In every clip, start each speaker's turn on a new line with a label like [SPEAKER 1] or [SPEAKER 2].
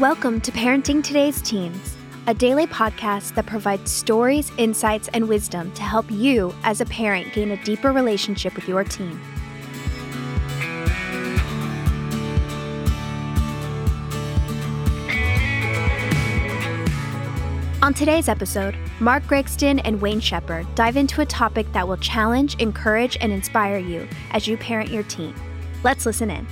[SPEAKER 1] Welcome to Parenting Today's Teens, a daily podcast that provides stories, insights, and wisdom to help you as a parent gain a deeper relationship with your teen. On today's episode, Mark Gregston and Wayne Shepherd dive into a topic that will challenge, encourage, and inspire you as you parent your teen. Let's listen in.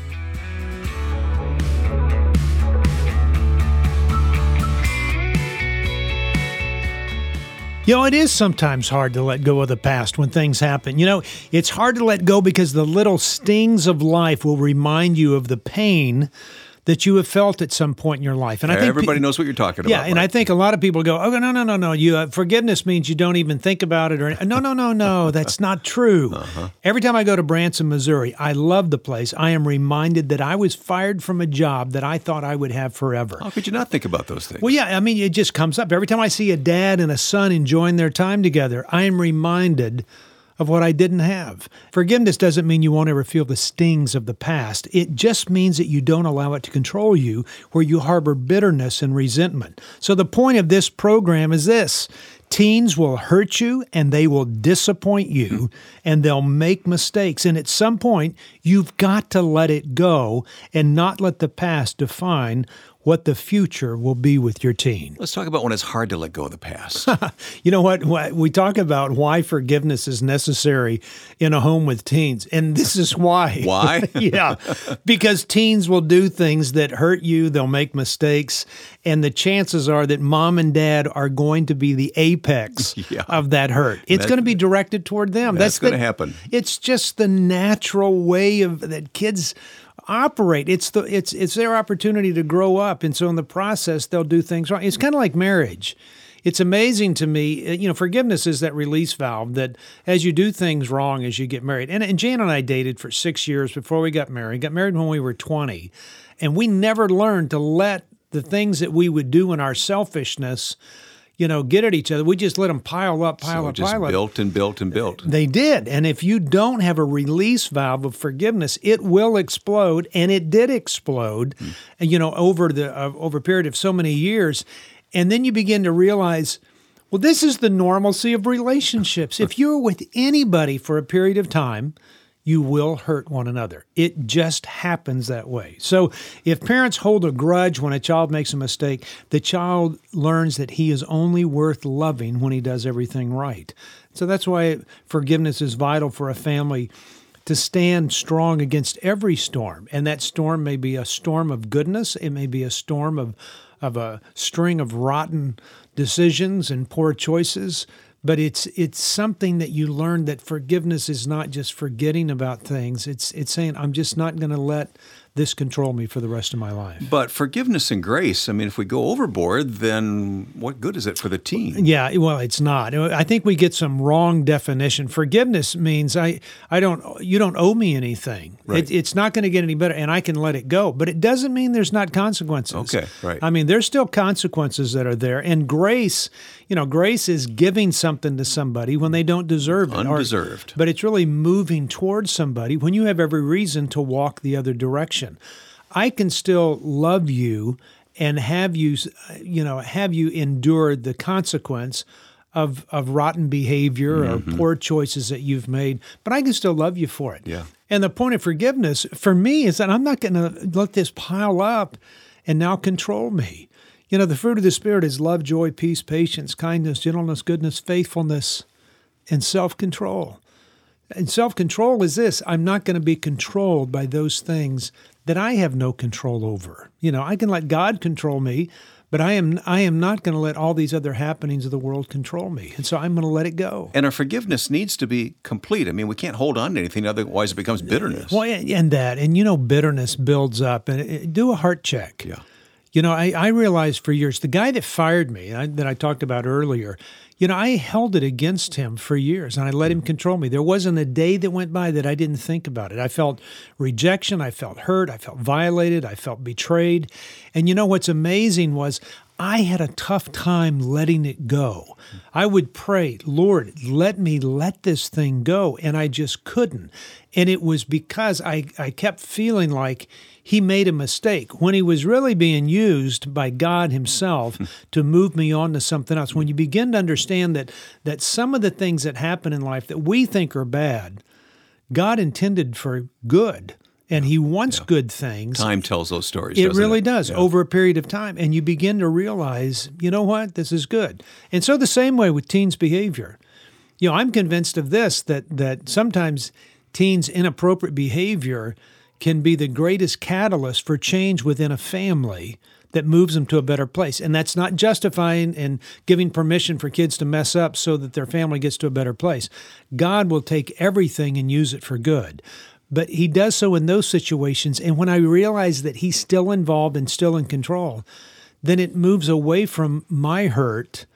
[SPEAKER 2] You know, it is sometimes hard to let go of the past when things happen. You know, it's hard to let go because the little stings of life will remind you of the pain that you have felt at some point in your life.
[SPEAKER 3] And I think everybody pe- knows what you're talking about.
[SPEAKER 2] Yeah, and I think a lot of people go, "Oh no, no, no, no! You uh, forgiveness means you don't even think about it." Or no, no, no, no, that's not true. Uh-huh. Every time I go to Branson, Missouri, I love the place. I am reminded that I was fired from a job that I thought I would have forever.
[SPEAKER 3] How could you not think about those things?
[SPEAKER 2] Well, yeah, I mean, it just comes up every time I see a dad and a son enjoying their time together. I am reminded of what I didn't have. Forgiveness doesn't mean you won't ever feel the stings of the past. It just means that you don't allow it to control you where you harbor bitterness and resentment. So the point of this program is this Teens will hurt you and they will disappoint you and they'll make mistakes. And at some point, you've got to let it go and not let the past define what the future will be with your teen.
[SPEAKER 3] Let's talk about when it's hard to let go of the past.
[SPEAKER 2] you know what? We talk about why forgiveness is necessary in a home with teens, and this is why.
[SPEAKER 3] Why?
[SPEAKER 2] yeah, because teens will do things that hurt you, they'll make mistakes, and the chances are that mom and dad are going to be the apex yeah. of that hurt. It's going to be directed toward them.
[SPEAKER 3] That's, that's going to happen.
[SPEAKER 2] It's just the natural way of that kids operate. It's the it's it's their opportunity to grow up, and so in the process, they'll do things wrong. It's kind of like marriage. It's amazing to me, uh, you know, forgiveness is that release valve that as you do things wrong as you get married. And, and Jan and I dated for six years before we got married. Got married when we were 20. And we never learned to let the things that we would do in our selfishness you know, get at each other. We just let them pile up, pile
[SPEAKER 3] so
[SPEAKER 2] up,
[SPEAKER 3] just
[SPEAKER 2] pile
[SPEAKER 3] up. Just built and built and built.
[SPEAKER 2] They did. And if you don't have a release valve of forgiveness, it will explode. And it did explode, mm. you know, over the uh, over a period of so many years. And then you begin to realize, well, this is the normalcy of relationships. if you're with anybody for a period of time, you will hurt one another. It just happens that way. So, if parents hold a grudge when a child makes a mistake, the child learns that he is only worth loving when he does everything right. So, that's why forgiveness is vital for a family to stand strong against every storm. And that storm may be a storm of goodness, it may be a storm of, of a string of rotten decisions and poor choices but it's it's something that you learn that forgiveness is not just forgetting about things. It's it's saying i'm just not going to let this control me for the rest of my life.
[SPEAKER 3] But forgiveness and grace, I mean, if we go overboard, then what good is it for the team?
[SPEAKER 2] Yeah, well, it's not. I think we get some wrong definition. Forgiveness means I, I don't, you don't owe me anything.
[SPEAKER 3] Right.
[SPEAKER 2] It, it's not going to get any better, and I can let it go. But it doesn't mean there's not consequences.
[SPEAKER 3] Okay, right.
[SPEAKER 2] I mean, there's still consequences that are there, and grace, you know, grace is giving something to somebody when they don't deserve it,
[SPEAKER 3] undeserved.
[SPEAKER 2] Or, but it's really moving towards somebody when you have every reason to walk the other direction. I can still love you and have you, you know, have you endured the consequence of of rotten behavior mm-hmm. or poor choices that you've made, but I can still love you for it.
[SPEAKER 3] Yeah.
[SPEAKER 2] And the point of forgiveness for me is that I'm not going to let this pile up and now control me. You know, the fruit of the Spirit is love, joy, peace, patience, kindness, gentleness, goodness, faithfulness, and self control. And self control is this I'm not going to be controlled by those things that I have no control over. You know, I can let God control me, but I am I am not going to let all these other happenings of the world control me. And so I'm going to let it go.
[SPEAKER 3] And our forgiveness needs to be complete. I mean, we can't hold on to anything otherwise it becomes bitterness.
[SPEAKER 2] Well, and that and you know bitterness builds up and it, do a heart check.
[SPEAKER 3] Yeah.
[SPEAKER 2] You know, I, I realized for years the guy that fired me I, that I talked about earlier, you know, I held it against him for years and I let him mm-hmm. control me. There wasn't a day that went by that I didn't think about it. I felt rejection, I felt hurt, I felt violated, I felt betrayed. And you know what's amazing was I had a tough time letting it go. I would pray, Lord, let me let this thing go. And I just couldn't. And it was because I, I kept feeling like he made a mistake when he was really being used by God himself to move me on to something else. When you begin to understand that that some of the things that happen in life that we think are bad, God intended for good and he wants yeah. good things.
[SPEAKER 3] Time tells those stories.
[SPEAKER 2] It really
[SPEAKER 3] it?
[SPEAKER 2] does
[SPEAKER 3] yeah.
[SPEAKER 2] over a period of time, and you begin to realize, you know what, this is good. And so the same way with teens' behavior. You know, I'm convinced of this that that sometimes teens' inappropriate behavior can be the greatest catalyst for change within a family that moves them to a better place. And that's not justifying and giving permission for kids to mess up so that their family gets to a better place. God will take everything and use it for good. But he does so in those situations. And when I realize that he's still involved and still in control, then it moves away from my hurt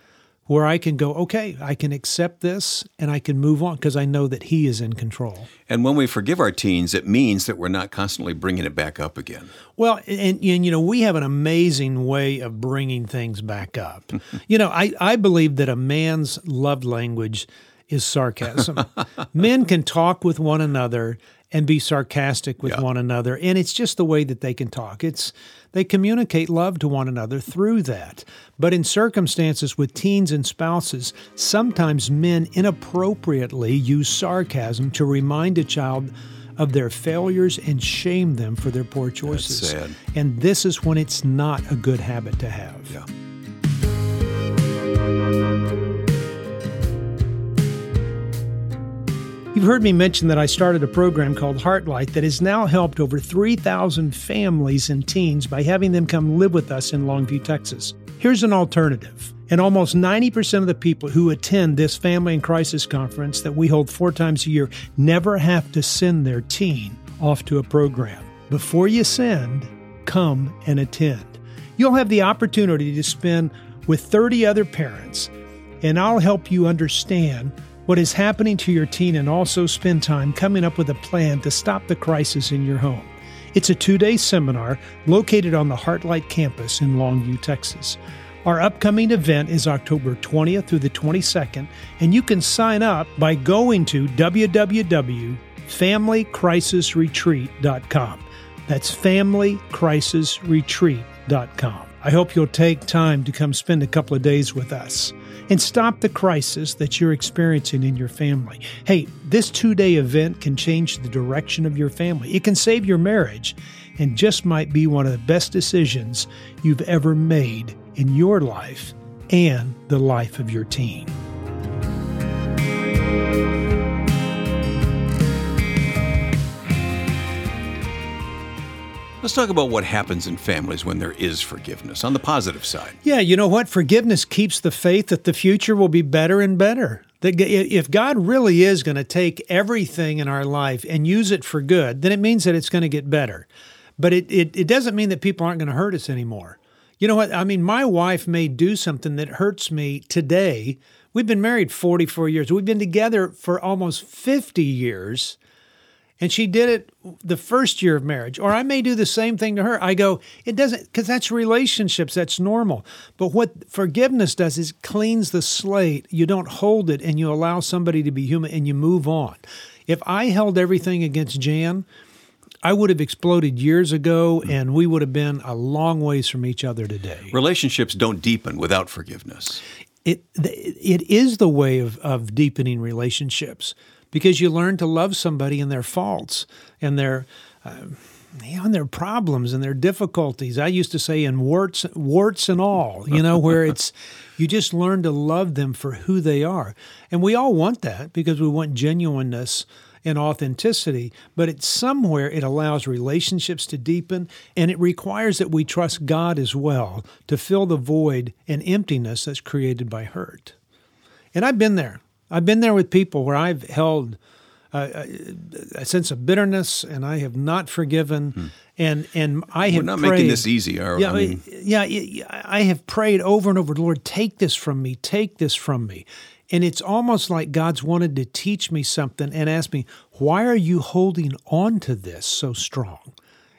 [SPEAKER 2] where I can go, okay, I can accept this and I can move on because I know that he is in control.
[SPEAKER 3] And when we forgive our teens, it means that we're not constantly bringing it back up again.
[SPEAKER 2] Well, and, and you know, we have an amazing way of bringing things back up. you know, I, I believe that a man's love language is sarcasm. Men can talk with one another and be sarcastic with yeah. one another. And it's just the way that they can talk. It's they communicate love to one another through that. But in circumstances with teens and spouses, sometimes men inappropriately use sarcasm to remind a child of their failures and shame them for their poor choices. And this is when it's not a good habit to have.
[SPEAKER 3] Yeah.
[SPEAKER 2] You've heard me mention that I started a program called Heartlight that has now helped over 3,000 families and teens by having them come live with us in Longview, Texas. Here's an alternative. And almost 90% of the people who attend this family and crisis conference that we hold four times a year never have to send their teen off to a program. Before you send, come and attend. You'll have the opportunity to spend with 30 other parents, and I'll help you understand what is happening to your teen and also spend time coming up with a plan to stop the crisis in your home. It's a two day seminar located on the Heartlight campus in Longview, Texas. Our upcoming event is October 20th through the 22nd, and you can sign up by going to www.familycrisisretreat.com. That's familycrisisretreat.com. I hope you'll take time to come spend a couple of days with us and stop the crisis that you're experiencing in your family. Hey, this two day event can change the direction of your family, it can save your marriage, and just might be one of the best decisions you've ever made in your life and the life of your teen.
[SPEAKER 3] Let's talk about what happens in families when there is forgiveness on the positive side.
[SPEAKER 2] Yeah, you know what? Forgiveness keeps the faith that the future will be better and better. That if God really is going to take everything in our life and use it for good, then it means that it's going to get better. But it, it, it doesn't mean that people aren't going to hurt us anymore. You know what? I mean, my wife may do something that hurts me today. We've been married 44 years. We've been together for almost 50 years and she did it the first year of marriage. Or i may do the same thing to her. I go it doesn't because that's relationships that's normal. But what forgiveness does is cleans the slate. You don't hold it and you allow somebody to be human and you move on. If i held everything against jan I would have exploded years ago, and we would have been a long ways from each other today.
[SPEAKER 3] Relationships don't deepen without forgiveness.
[SPEAKER 2] It it is the way of, of deepening relationships because you learn to love somebody and their faults and their uh, and their problems and their difficulties. I used to say in warts, warts and all, you know, where it's you just learn to love them for who they are, and we all want that because we want genuineness and authenticity. But it's somewhere it allows relationships to deepen, and it requires that we trust God as well to fill the void and emptiness that's created by hurt. And I've been there. I've been there with people where I've held a, a sense of bitterness and I have not forgiven. Hmm. And and I have
[SPEAKER 3] We're not
[SPEAKER 2] prayed,
[SPEAKER 3] making this easy, are
[SPEAKER 2] yeah,
[SPEAKER 3] I mean,
[SPEAKER 2] yeah, I have prayed over and over, Lord, take this from me, take this from me. And it's almost like God's wanted to teach me something and ask me, why are you holding on to this so strong?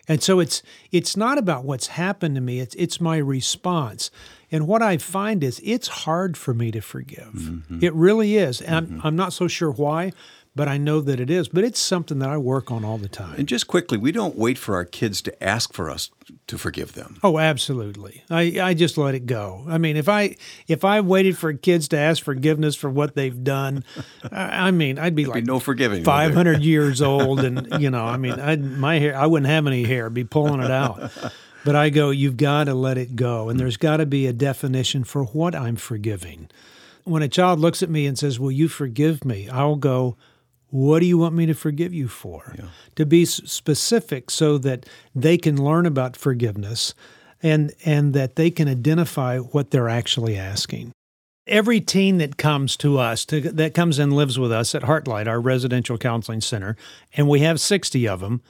[SPEAKER 2] And so it's it's not about what's happened to me, it's it's my response. And what I find is it's hard for me to forgive. Mm-hmm. It really is. And mm-hmm. I'm, I'm not so sure why, but I know that it is. But it's something that I work on all the time.
[SPEAKER 3] And just quickly, we don't wait for our kids to ask for us to forgive them.
[SPEAKER 2] Oh, absolutely. I, I just let it go. I mean, if I if I waited for kids to ask forgiveness for what they've done, I, I mean, I'd be
[SPEAKER 3] There'd
[SPEAKER 2] like
[SPEAKER 3] be no forgiving.
[SPEAKER 2] Five hundred years old, and you know, I mean, I'd, my hair, I wouldn't have any hair. I'd be pulling it out. But I go, you've got to let it go, and there's got to be a definition for what I'm forgiving. When a child looks at me and says, "Will you forgive me?" I'll go what do you want me to forgive you for? Yeah. To be specific so that they can learn about forgiveness and and that they can identify what they're actually asking. Every teen that comes to us, to, that comes and lives with us at Heartlight, our residential counseling center, and we have 60 of them,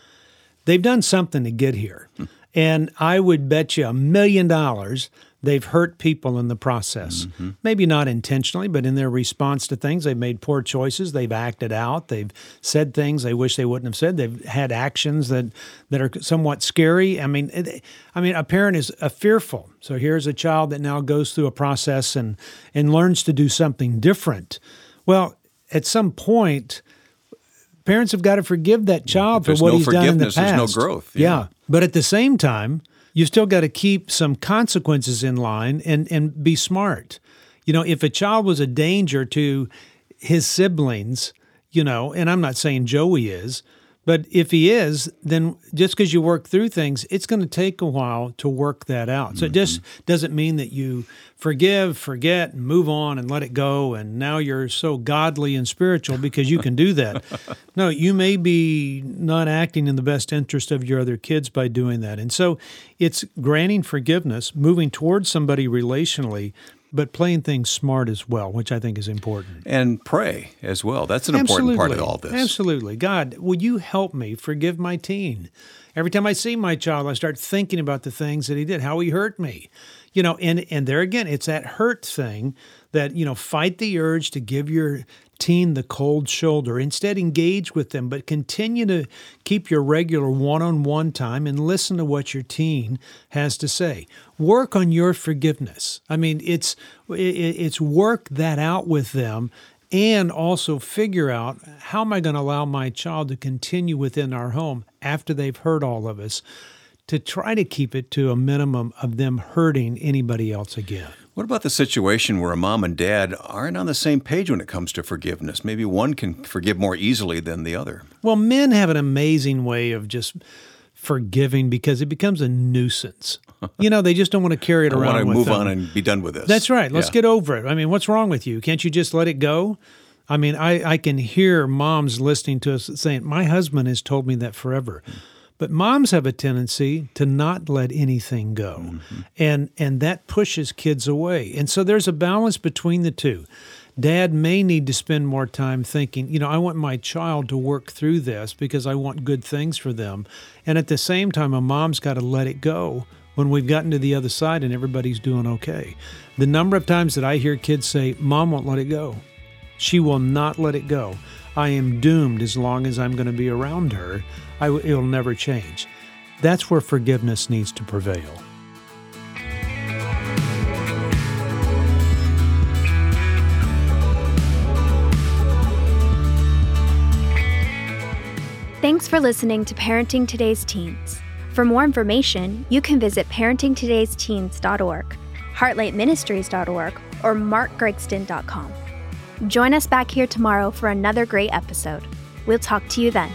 [SPEAKER 2] they've done something to get here. Hmm. And I would bet you a million dollars They've hurt people in the process. Mm-hmm. Maybe not intentionally, but in their response to things, they've made poor choices. They've acted out. They've said things they wish they wouldn't have said. They've had actions that, that are somewhat scary. I mean, it, I mean, a parent is a fearful. So here's a child that now goes through a process and and learns to do something different. Well, at some point, parents have got to forgive that child for what
[SPEAKER 3] no
[SPEAKER 2] he's done in the past.
[SPEAKER 3] There's no growth.
[SPEAKER 2] Yeah. yeah. But at the same time, you still got to keep some consequences in line and, and be smart. You know, if a child was a danger to his siblings, you know, and I'm not saying Joey is, but if he is, then just because you work through things, it's going to take a while to work that out. So mm-hmm. it just doesn't mean that you forgive, forget, move on and let it go. And now you're so godly and spiritual because you can do that. no, you may be not acting in the best interest of your other kids by doing that. And so it's granting forgiveness, moving towards somebody relationally, but playing things smart as well, which I think is important.
[SPEAKER 3] And pray as well. That's an
[SPEAKER 2] Absolutely.
[SPEAKER 3] important part of all this.
[SPEAKER 2] Absolutely. God, would you help me forgive my teen? Every time I see my child, I start thinking about the things that he did, how he hurt me. You know, and and there again, it's that hurt thing that, you know, fight the urge to give your teen the cold shoulder. Instead, engage with them, but continue to keep your regular one on one time and listen to what your teen has to say. Work on your forgiveness. I mean, it's, it's work that out with them and also figure out how am I going to allow my child to continue within our home after they've hurt all of us to try to keep it to a minimum of them hurting anybody else again.
[SPEAKER 3] What about the situation where a mom and dad aren't on the same page when it comes to forgiveness? Maybe one can forgive more easily than the other.
[SPEAKER 2] Well, men have an amazing way of just forgiving because it becomes a nuisance. You know, they just don't want to carry it
[SPEAKER 3] I
[SPEAKER 2] around.
[SPEAKER 3] Want
[SPEAKER 2] to
[SPEAKER 3] move
[SPEAKER 2] them.
[SPEAKER 3] on and be done with this.
[SPEAKER 2] That's right. Let's yeah. get over it. I mean, what's wrong with you? Can't you just let it go? I mean, I, I can hear moms listening to us saying, "My husband has told me that forever." Mm. But moms have a tendency to not let anything go. Mm-hmm. And and that pushes kids away. And so there's a balance between the two. Dad may need to spend more time thinking, you know, I want my child to work through this because I want good things for them. And at the same time, a mom's got to let it go when we've gotten to the other side and everybody's doing okay. The number of times that I hear kids say, Mom won't let it go. She will not let it go. I am doomed as long as I'm going to be around her. W- it'll never change. That's where forgiveness needs to prevail.
[SPEAKER 1] Thanks for listening to Parenting Today's Teens. For more information, you can visit parentingtodaysteens.org, heartlightministries.org, or markgregston.com. Join us back here tomorrow for another great episode. We'll talk to you then.